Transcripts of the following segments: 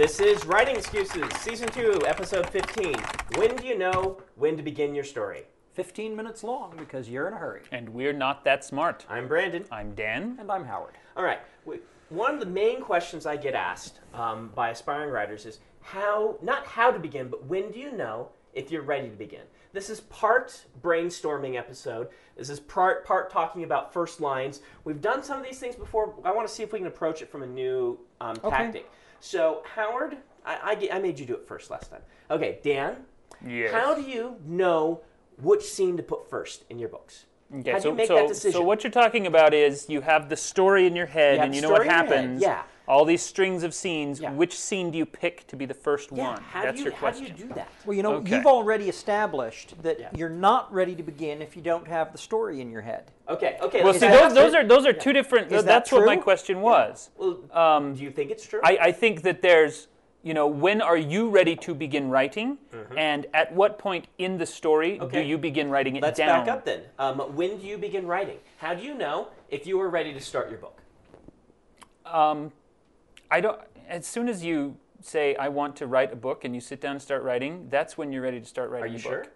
This is Writing Excuses, Season 2, Episode 15. When do you know when to begin your story? 15 minutes long because you're in a hurry. And we're not that smart. I'm Brandon. I'm Dan. And I'm Howard. All right. One of the main questions I get asked um, by aspiring writers is how, not how to begin, but when do you know if you're ready to begin? This is part brainstorming episode. This is part part talking about first lines. We've done some of these things before. I want to see if we can approach it from a new um, Okay. tactic. So, Howard, I, I, I made you do it first last time. Okay, Dan, Yes. how do you know which scene to put first in your books? Okay, how do so, you make so, that decision? so what you're talking about is you have the story in your head You and you know what story in your head, happens. yeah. All these strings of scenes. Yeah. Which scene do you pick to be the first yeah, one? how That's do you your how do question. you do that? Well, you know, Okay. you've already established that Yeah. you're not ready to begin if you don't have the story in your head. Okay, okay. Well, see, that- those, those are those are two different. Is that that's what my question was. Well, Um, do you think it's true? I, I think that there's, you know, when are you ready to begin writing, and at what point in the story Mm-hmm. Okay. do you begin writing it Let's down? back up then. Um, when do you begin writing? How do you know if you are ready to start your book? I don't. As soon as you say I want to write a book and you sit down and start writing, that's when you're ready to start writing Are you a sure? book.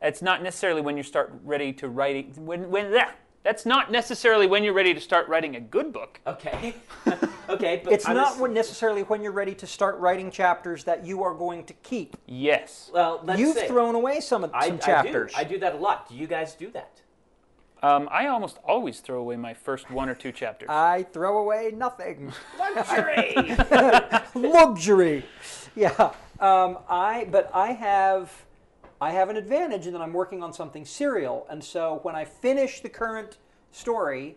It's not necessarily when you start ready to writing when when yeah, that's not necessarily when you're ready to start writing a good book. Okay, okay, but It's I'm not just- necessarily when you're ready to start writing chapters that you are going to keep. Yes. Well, let's You've say, thrown away some of I, some chapters. I do. I do that a lot. Do you guys do that? Um, I almost always throw away my first one or two chapters. I throw away nothing. Luxury. Luxury. Yeah. Um, I but I have I have an advantage in that I'm working on something serial, and so when I finish the current story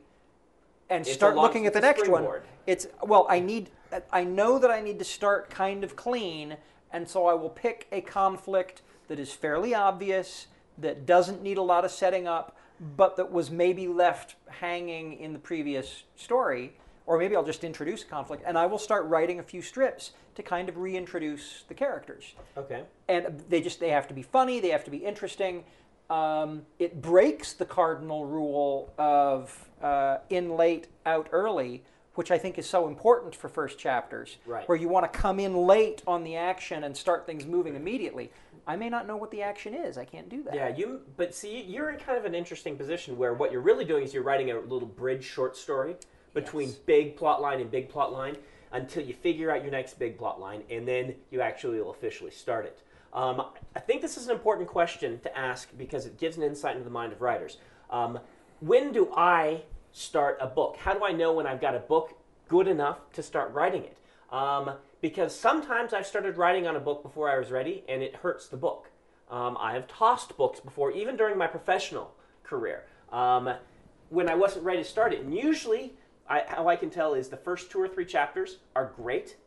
and It's start looking at the it's a next one, it's well, I need I know that I need to start kind of clean, and so I will pick a conflict that is fairly obvious, that doesn't need a lot of setting up, but that was maybe left hanging in the previous story. Or maybe I'll just introduce a conflict, and I will start writing a few strips to kind of reintroduce the characters okay. and they just they have to be funny they have to be interesting um, it breaks the cardinal rule of uh, in late out early which i think is so important for first chapters Right. where you want to come in late on the action and start things moving immediately i may not know what the action is i can't do that Yeah, you. But see, you're in kind of an interesting position where what you're really doing is you're writing a little bridge short story between Yes. big plot line and big plot line until you figure out your next big plot line, and then you actually will officially start it. Um, I think this is an important question to ask because it gives an insight into the mind of writers. Um, when do I start a book? How do I know when I've got a book good enough to start writing it? Um, because sometimes I've started writing on a book before I was ready, and it hurts the book. Um, I have tossed books before, even during my professional career, um, when I wasn't ready to start it. And usually, I, how I can tell is the first two or three chapters are great.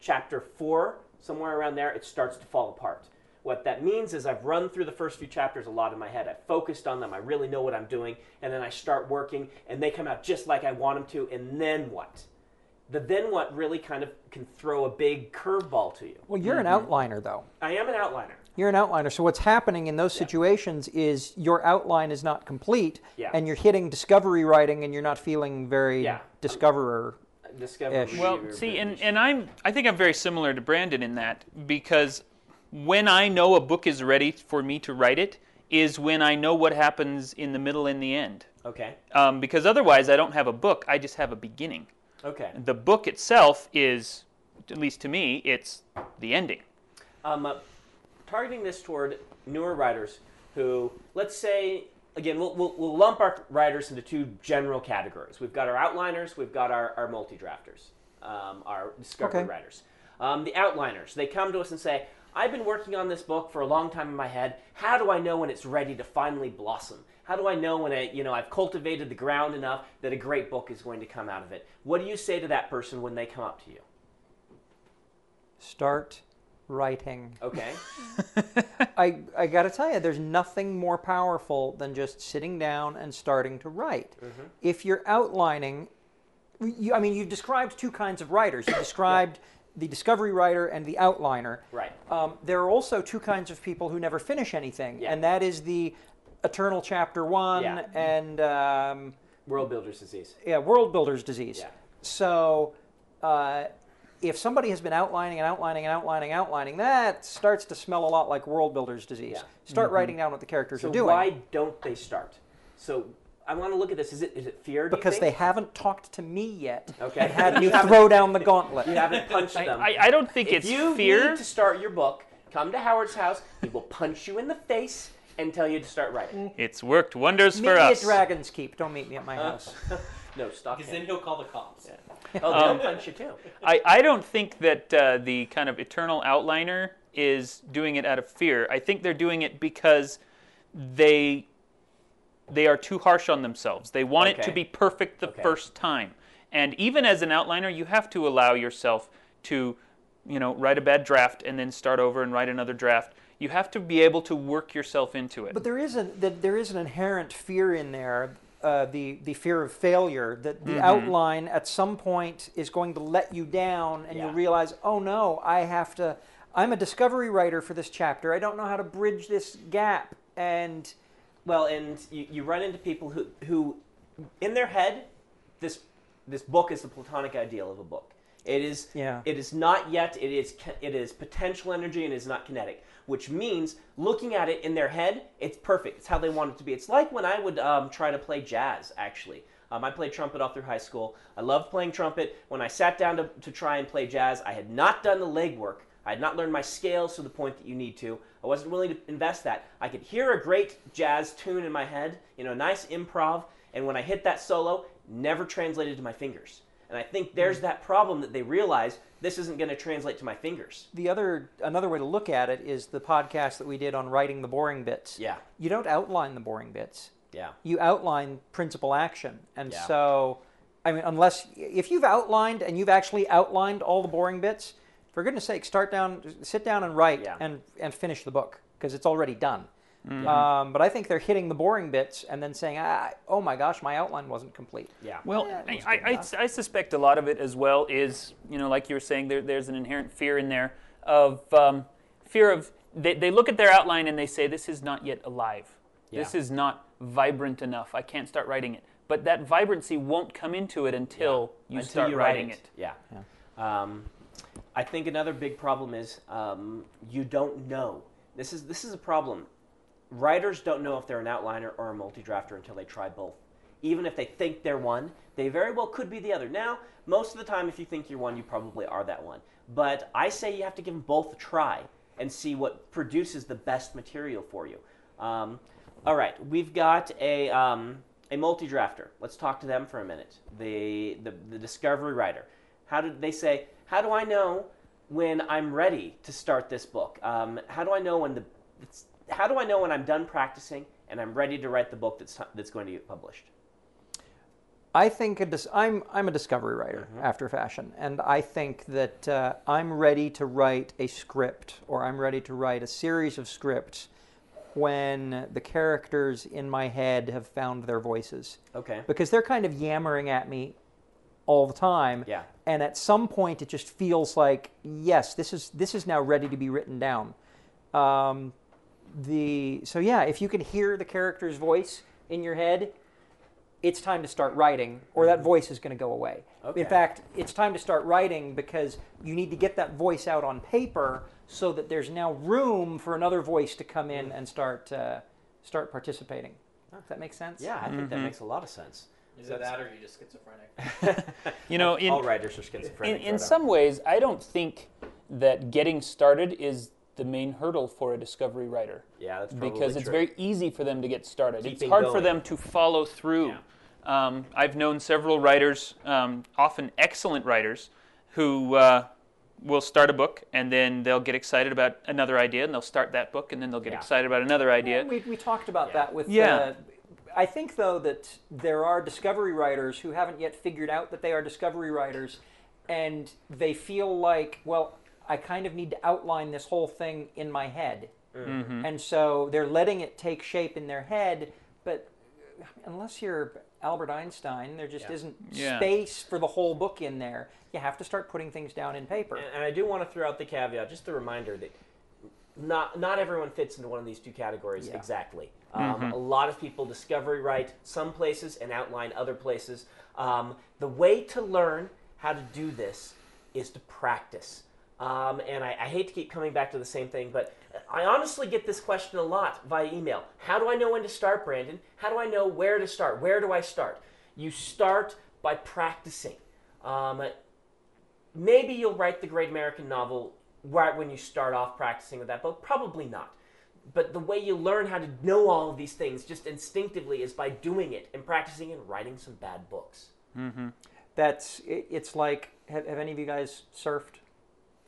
Chapter four, somewhere around there, it starts to fall apart. What that means is I've run through the first few chapters a lot in my head. I've focused on them. I really know what I'm doing. And then I start working, and they come out just like I want them to. And then what? The then what really kind of can throw a big curveball to you. well you're an outliner though I am an outliner. You're an outliner. So what's happening in those situations is your outline is not complete, Yeah. and you're hitting discovery writing, and you're not feeling very Yeah. discoverer. Discovery. Well, see, and, and I'm I think I'm very similar to Brandon in that because when I know a book is ready for me to write it is when I know what happens in the middle and the end. Okay. Um, because otherwise, I don't have a book. I just have a beginning. Okay. The book itself is, at least to me, it's the ending. Um, uh, targeting this toward newer writers who, let's say, again, we'll, we'll, we'll lump our writers into two general categories. We've got our outliners, we've got our, our multi drafters, um, our discovery Okay. writers. Um, the outliners, they come to us and say, I've been working on this book for a long time in my head. How do I know when it's ready to finally blossom? How do I know when I, you know, I've cultivated the ground enough that a great book is going to come out of it? What do you say to that person when they come up to you? Start writing. Okay. I, I got to tell you, there's nothing more powerful than just sitting down and starting to write. Mm-hmm. If you're outlining, you, I mean, you've described two kinds of writers. You described the discovery writer and the outliner. Right. Um, there are also two kinds of people who never finish anything, Yeah. and that is the eternal chapter one Yeah. and um, World Builder's Disease. yeah, world builder's disease. Yeah. So, uh, if somebody has been outlining and outlining and outlining and outlining, that starts to smell a lot like world builder's disease. Yeah. Start writing down what the characters So are doing. why don't they start? So I want to look at this. Is it is it fear? do you because they haven't talked to me yet. Okay. And had You throw down the gauntlet. you haven't punched I, them. I, I don't think if it's you fear. need to start your book, come to Howard's house. He will punch you in the face and tell you to start writing. It's worked wonders Meet for me us. at Dragon's Keep. Don't meet me at my house. No, stop Because then he'll call the cops. Oh, they'll punch you too. I, I don't think that uh, the kind of eternal outliner is doing it out of fear. I think they're doing it because they they are too harsh on themselves. They want it to be perfect the Okay. first time. And even as an outliner, you have to allow yourself to, you know, write a bad draft and then start over and write another draft. You have to be able to work yourself into it. But there is an that there is an inherent fear in there, uh, the the fear of failure. That Mm-hmm. the outline at some point is going to let you down, and Yeah. you realize, oh no, I have to. I'm a discovery writer for this chapter. I don't know how to bridge this gap, and Well, and you, you run into people who, who, in their head, this this book is the platonic ideal of a book. It is. Yeah. It is not yet. it is it is potential energy and is not kinetic. Which means looking at it in their head, it's perfect. It's how they want it to be. It's like when I would um, try to play jazz. Actually, um, I played trumpet all through high school. I loved playing trumpet. When I sat down to, to try and play jazz, I had not done the legwork. I had not learned my scales to the point that you need to. I wasn't willing to invest that. I could hear a great jazz tune in my head, you know, a nice improv, and when I hit that solo, never translated to my fingers. And I think there's hmm. that problem that they realize this isn't going to translate to my fingers. the other another way to look at it is the podcast that we did on writing the boring bits. Yeah. You don't outline the boring bits. Yeah. you outline principal action. And Yeah. so, I mean, unless if you've outlined and you've actually outlined all the boring bits, for goodness sake, start down, sit down and write Yeah. and and finish the book because it's already done. Mm-hmm. Um, but I think they're hitting the boring bits and then saying, ah, "Oh my gosh, my outline wasn't complete." Yeah. Well, Yeah, I, I, I. I suspect a lot of it as well is, you know, like you were saying, there, there's an inherent fear in there of um, fear of, they, they look at their outline and they say, this is not yet alive. This is not vibrant enough. I can't start writing it. But that vibrancy won't come into it until you Until start you write writing it. Yeah. Um, I think another big problem is um, you don't know. This is this is a problem. Writers don't know if they're an outliner or a multi-drafter until they try both. Even if they think they're one, they very well could be the other. Now, most of the time, if you think you're one, you probably are that one. But I say you have to give them both a try and see what produces the best material for you. Um, all right, we've got a um, a multi-drafter. Let's talk to them for a minute. The, the the discovery writer. How did they say? How do I know when I'm ready to start this book? Um, how do I know when the how do I know when I'm done practicing and I'm ready to write the book that's that's going to get published? I think a dis- I'm I'm a discovery writer Mm-hmm. after fashion, and I think that uh, I'm ready to write a script or I'm ready to write a series of scripts when the characters in my head have found their voices Okay. because they're kind of yammering at me all the time. Yeah. And at some point, it just feels like yes, this is this is now ready to be written down. Um, the so yeah, if you can hear the character's voice in your head, it's time to start writing, or that voice is going to go away. Okay. In fact, it's time to start writing because you need to get that voice out on paper so that there's now room for another voice to come in and start uh, start participating. Does that make sense? Yeah, I think that makes a lot of sense. Is it that or are you just schizophrenic? You know, in, All writers are schizophrenic. in right some ways, I don't think that getting started is the main hurdle for a discovery writer. Yeah, that's probably because it's true. very easy for them to get started. it's Keeping hard for them to follow through. Um, I've known several writers, um, often excellent writers, who uh, will start a book and then they'll get excited about another idea and they'll start that book and then they'll get Yeah. excited about another idea. We, we talked about Yeah. that with. Yeah. Uh, I think though that there are discovery writers who haven't yet figured out that they are discovery writers, and they feel like, well, I kind of need to outline this whole thing in my head, Mm-hmm. and so they're letting it take shape in their head. But unless you're Albert Einstein, there just Yeah. isn't Yeah. space for the whole book in there. You have to start putting things down in paper. And, and I do want to throw out the caveat, just a reminder that not not everyone fits into one of these two categories Yeah. exactly. Um, A lot of people discovery write some places and outline other places. Um, the way to learn how to do this is to practice. Um, and I, I hate to keep coming back to the same thing, but I honestly get this question a lot via email. How do I know when to start, Brandon? How do I know where to start? Where do I start? You start by practicing. Um, maybe you'll write the great American novel right when you start off practicing with that book. Probably not. But the way you learn how to know all of these things just instinctively is by doing it and practicing and writing some bad books. That's it, it's like have, have any of you guys surfed?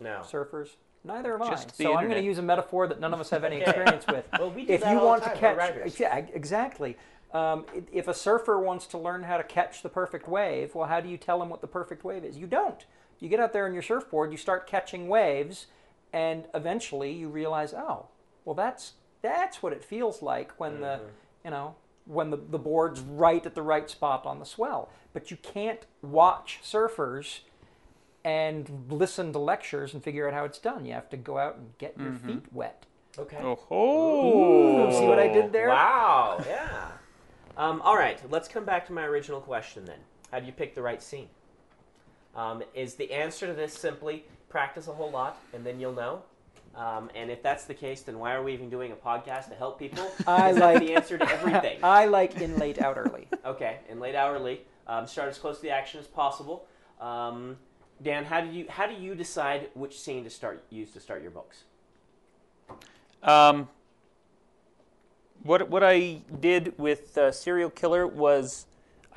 No. Surfers? Neither have Just I. the So I'm going to use a metaphor that none of us have any experience with. Well, we do if that you all want the to time, we're catch, yeah, exactly. Um, if a surfer wants to learn how to catch the perfect wave, well, how do you tell him what the perfect wave is? You don't. You get out there on your surfboard, you start catching waves, and eventually you realize, oh, well, that's that's what it feels like when the, you know, when the, the board's right at the right spot on the swell. But you can't watch surfers and listen to lectures and figure out how it's done. You have to go out and get your feet wet. Okay. Oh. See what I did there? Wow. Yeah. Um, all right. Let's come back to my original question then. How do you pick the right scene? Um, is the answer to this simply practice a whole lot and then you'll know? Um, and if that's the case, then why are we even doing a podcast to help people? I Is that like- the answer to everything. I like in late out early. Okay, in late hourly, um, start as close to the action as possible. Um, Dan, how do you how do you decide which scene to start use to start your books? Um, what what I did with uh, Serial Killer was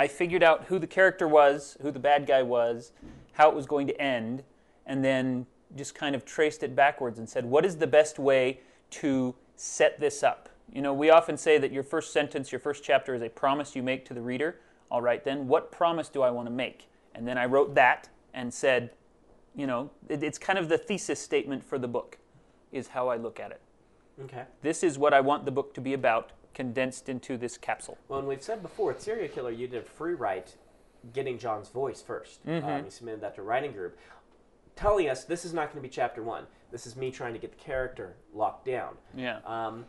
I figured out who the character was, who the bad guy was, how it was going to end, and then just kind of traced it backwards and said, what is the best way to set this up? You know, we often say that your first sentence, your first chapter is a promise you make to the reader. All right, then, what promise do I want to make? And then I wrote that and said, you know, it, it's kind of the thesis statement for the book, is how I look at it. Okay. This is what I want the book to be about, condensed into this capsule. Well, and we've said before, with Serial Killer, you did a free write, getting John's voice 1st Um, you submitted that to writing group, telling us this is not going to be chapter one. This is me trying to get the character locked down. Yeah. Um,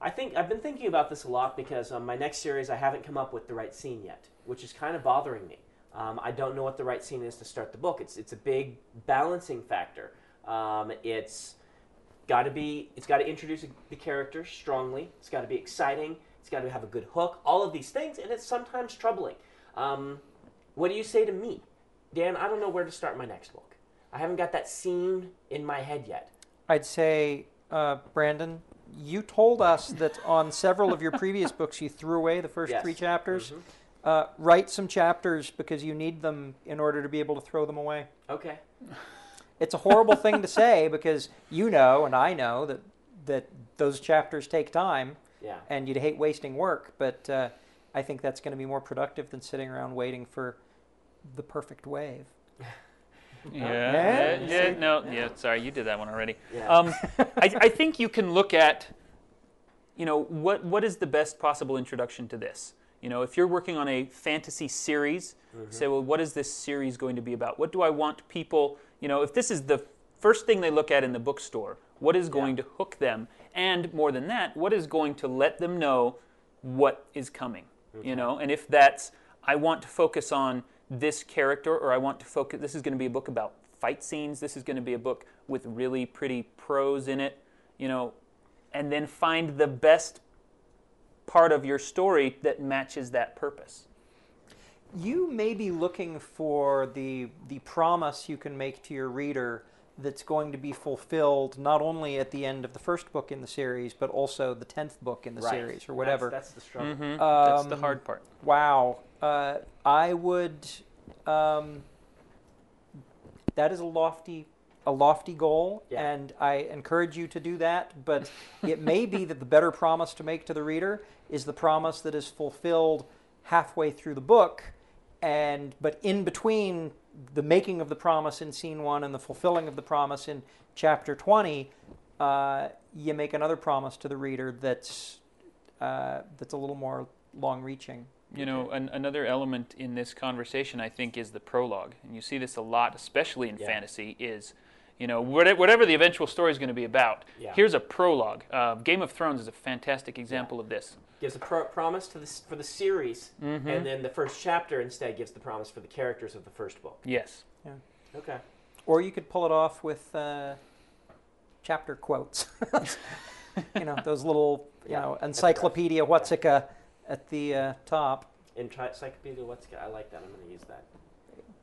I think I've been thinking about this a lot because um, my next series I haven't come up with the right scene yet, which is kind of bothering me. Um, I don't know what the right scene is to start the book. It's it's a big balancing factor. Um, it's got to be it's got to introduce the character strongly. It's got to be exciting. It's got to have a good hook. All of these things, and it's sometimes troubling. Um, what do you say to me, Dan? I don't know where to start my next book. I haven't got that scene in my head yet. I'd say, uh, Brandon, you told us that on several of your previous books you threw away the first Yes. three chapters. Uh, write some chapters because you need them in order to be able to throw them away. Okay. It's a horrible thing to say because you know and I know that that those chapters take time Yeah. and you'd hate wasting work. But uh, I think that's going to be more productive than sitting around waiting for the perfect wave. Yeah. Yeah. yeah, no, yeah, sorry, you did that one already. Yeah. Um, I, I think you can look at, you know, what, what is the best possible introduction to this? You know, if you're working on a fantasy series, say, well, what is this series going to be about? What do I want people, you know, if this is the first thing they look at in the bookstore, what is going to hook them? And more than that, what is going to let them know what is coming? You know, and if that's, I want to focus on this character, or I want to focus, this is going to be a book about fight scenes, this is going to be a book with really pretty prose in it, you know, and then find the best part of your story that matches that purpose. You may be looking for the the promise you can make to your reader that's going to be fulfilled not only at the end of the first book in the series, but also the tenth book in the Right. series or whatever. That's, that's the struggle. That's the Um, hard part. Wow. Uh, I would. Um, that is a lofty, a lofty goal, Yeah. and I encourage you to do that. But it may be that the better promise to make to the reader is the promise that is fulfilled halfway through the book, and but in between the making of the promise in scene one and the fulfilling of the promise in chapter twenty, uh, you make another promise to the reader that's uh, that's a little more long-reaching. You know, an, another element in this conversation, I think, is the prologue, and you see this a lot, especially in Yeah. fantasy. Is you know whatever the eventual story is going to be about. Yeah. Here's a prologue. Uh, Game of Thrones is a fantastic example of this. Gives a pro- promise to the, for the series, Mm-hmm. and then the first chapter instead gives the promise for the characters of the first book. Yes. Okay. Or you could pull it off with uh, chapter quotes. you know, those little, you Yeah. know, encyclopedia whatsika at the uh, top, Encyclopedia, what's I like that. I'm going to use that.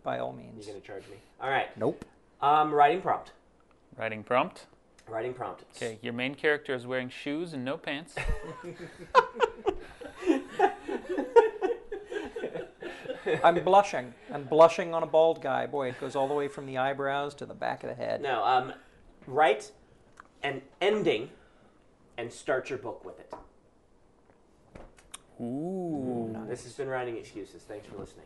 by all means. You're going to charge me. All right. Nope. Um, writing prompt. Writing prompt. Writing prompt. Okay, your main character is wearing shoes and no pants. I'm blushing. I'm blushing on a bald guy. Boy, it goes all the way from the eyebrows to the back of the head. No, um, write an ending and start your book with it. Ooh. This has been Writing Excuses. Thanks for listening.